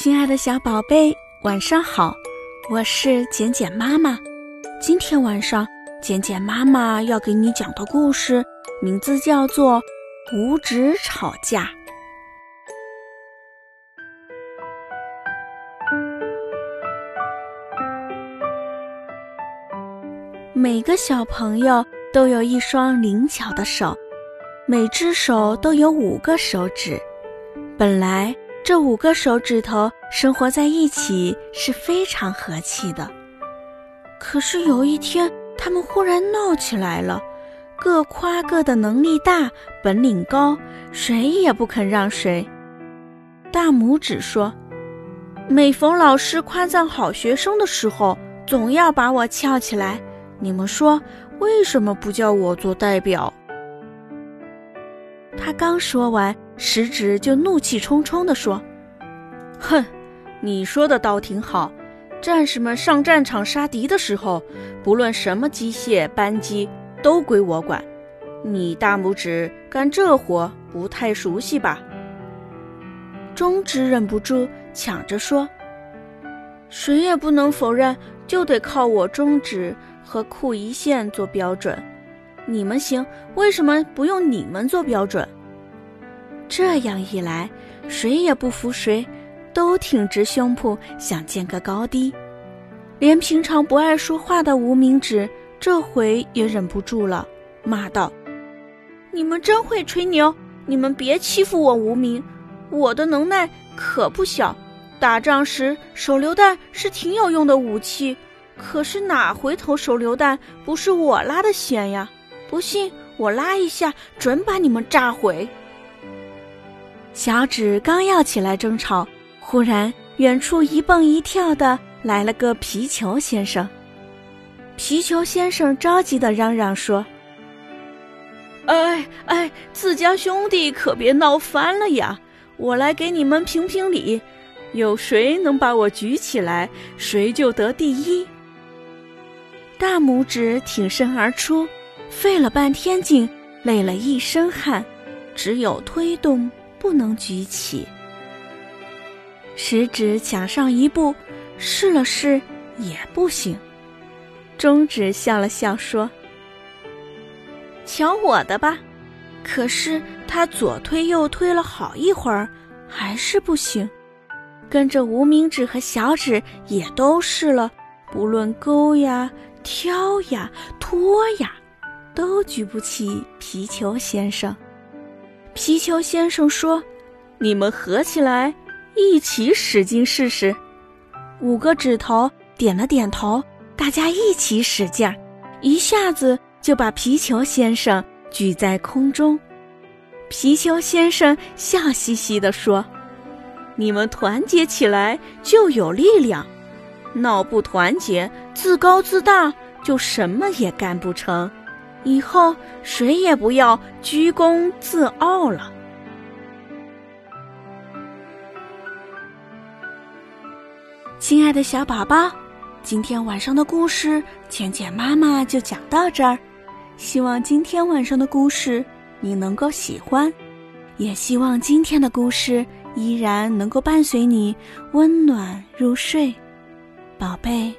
亲爱的小宝贝，晚上好！我是简简妈妈。今天晚上，简简妈妈要给你讲的故事名字叫做《五指吵架》。每个小朋友都有一双灵巧的手，每只手都有五个手指。本来。这五个手指头生活在一起是非常和气的，可是有一天，他们忽然闹起来了，各夸各的能力大、本领高，谁也不肯让谁。大拇指说：“每逢老师夸赞好学生的时候，总要把我翘起来。你们说，为什么不叫我做代表？”他刚说完。食指就怒气冲冲地说：“哼，你说的倒挺好。战士们上战场杀敌的时候，不论什么机械扳机，都归我管。你大拇指干这活不太熟悉吧？”中指忍不住抢着说：“谁也不能否认，就得靠我中指和库一线做标准。你们行，为什么不用你们做标准？”这样一来，谁也不服谁，都挺直胸脯想见个高低。连平常不爱说话的无名指，这回也忍不住了，骂道：“你们真会吹牛！你们别欺负我无名，我的能耐可不小。打仗时手榴弹是挺有用的武器，可是哪回头手榴弹不是我拉的弦呀？不信我拉一下，准把你们炸毁。”小指刚要起来争吵，忽然远处一蹦一跳的来了个皮球先生。皮球先生着急的嚷嚷说：“哎哎，自家兄弟可别闹翻了呀！我来给你们评评理，有谁能把我举起来，谁就得第一。”大拇指挺身而出，费了半天劲，累了一身汗，只有推动。不能举起，食指抢上一步，试了试也不行。中指笑了笑说：“瞧我的吧！”可是他左推右推了好一会儿，还是不行。跟着无名指和小指也都试了，不论勾呀、挑呀、拖呀，都举不起皮球先生。皮球先生说：“你们合起来，一起使劲试试。”五个指头点了点头，大家一起使劲儿，一下子就把皮球先生举在空中。皮球先生笑嘻嘻地说：“你们团结起来就有力量，闹不团结，自高自大，就什么也干不成。”以后谁也不要居功自傲了。亲爱的小宝宝，今天晚上的故事，浅浅妈妈就讲到这儿。希望今天晚上的故事你能够喜欢，也希望今天的故事依然能够伴随你温暖入睡。宝贝，